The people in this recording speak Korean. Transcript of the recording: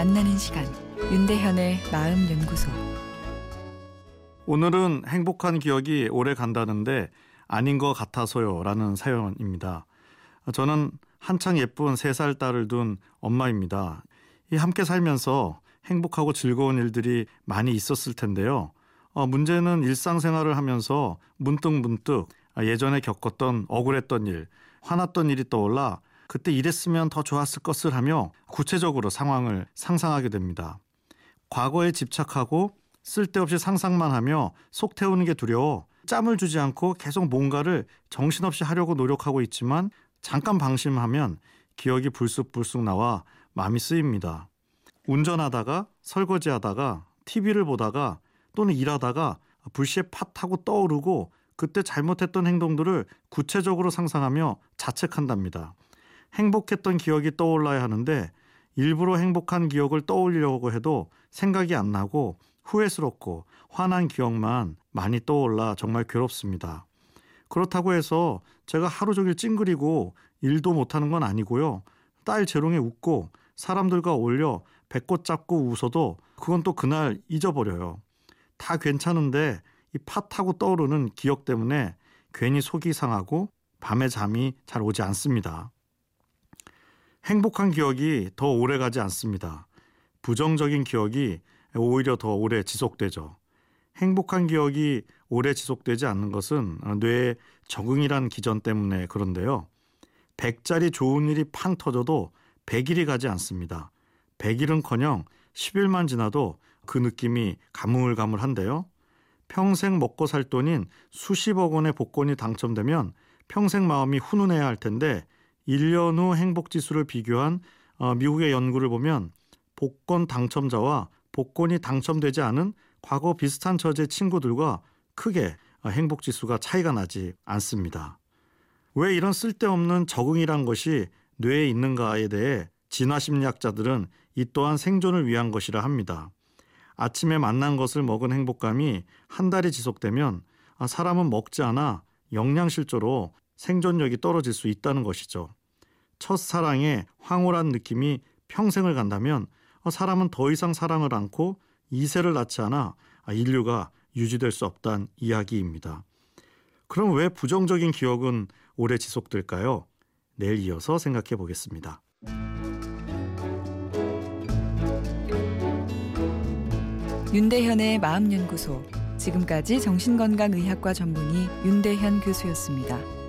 만나는 시간 윤대현의 마음 연구소 오늘은 행복한 기억이 오래 간다는데 아닌 것 같아서요라는 사연입니다. 저는 한창 예쁜 세살 딸을 둔 엄마입니다. 이 함께 살면서 행복하고 즐거운 일들이 많이 있었을 텐데요. 어, 문제는 일상생활을 하면서 문득문득 예전에 겪었던 억울했던 일, 화났던 일이 떠올라 그때 이랬으면 더 좋았을 것을 하며 구체적으로 상황을 상상하게 됩니다. 과거에 집착하고 쓸데없이 상상만 하며 속 태우는 게 두려워 짬을 주지 않고 계속 뭔가를 정신없이 하려고 노력하고 있지만 잠깐 방심하면 기억이 불쑥불쑥 나와 마음이 쓰입니다. 운전하다가 설거지하다가 TV를 보다가 또는 일하다가 불시에 팟 하고 떠오르고 그때 잘못했던 행동들을 구체적으로 상상하며 자책한답니다. 행복했던 기억이 떠올라야 하는데 일부러 행복한 기억을 떠올리려고 해도 생각이 안 나고 후회스럽고 화난 기억만 많이 떠올라 정말 괴롭습니다. 그렇다고 해서 제가 하루 종일 찡그리고 일도 못하는 건 아니고요. 딸 재롱에 웃고 사람들과 어울려 배꼽 잡고 웃어도 그건 또 그날 잊어버려요. 다 괜찮은데 이 팥하고 떠오르는 기억 때문에 괜히 속이 상하고 밤에 잠이 잘 오지 않습니다. 행복한 기억이 더 오래 가지 않습니다. 부정적인 기억이 오히려 더 오래 지속되죠. 행복한 기억이 오래 지속되지 않는 것은 뇌의 적응이란 기전 때문에 그런데요. 100짜리 좋은 일이 팡 터져도 100일이 가지 않습니다. 100일은커녕 10일만 지나도 그 느낌이 가물가물한데요. 평생 먹고 살 돈인 수십억 원의 복권이 당첨되면 평생 마음이 훈훈해야 할 텐데 1년 후 행복 지수를 비교한 어, 미국의 연구를 보면 복권 당첨자와 복권이 당첨되지 않은 과거 비슷한 처지의 친구들과 크게 어, 행복 지수가 차이가 나지 않습니다. 왜 이런 쓸데없는 적응이란 것이 뇌에 있는가에 대해 진화심리학자들은 이 또한 생존을 위한 것이라 합니다. 아침에 만난 것을 먹은 행복감이 한 달이 지속되면 아, 사람은 먹지 않아 영양실조로 생존력이 떨어질 수 있다는 것이죠. 첫사랑의 황홀한 느낌이 평생을 간다면 어, 사람은 더 이상 사랑을 않고 이세를 낳지 않아 아, 인류가 유지될 수 없다는 이야기입니다. 그럼 왜 부정적인 기억은 오래 지속될까요? 내일 이어서 생각해 보겠습니다. 윤대현의 마음연구소 지금까지 정신건강의학과 전문의 윤대현 교수였습니다.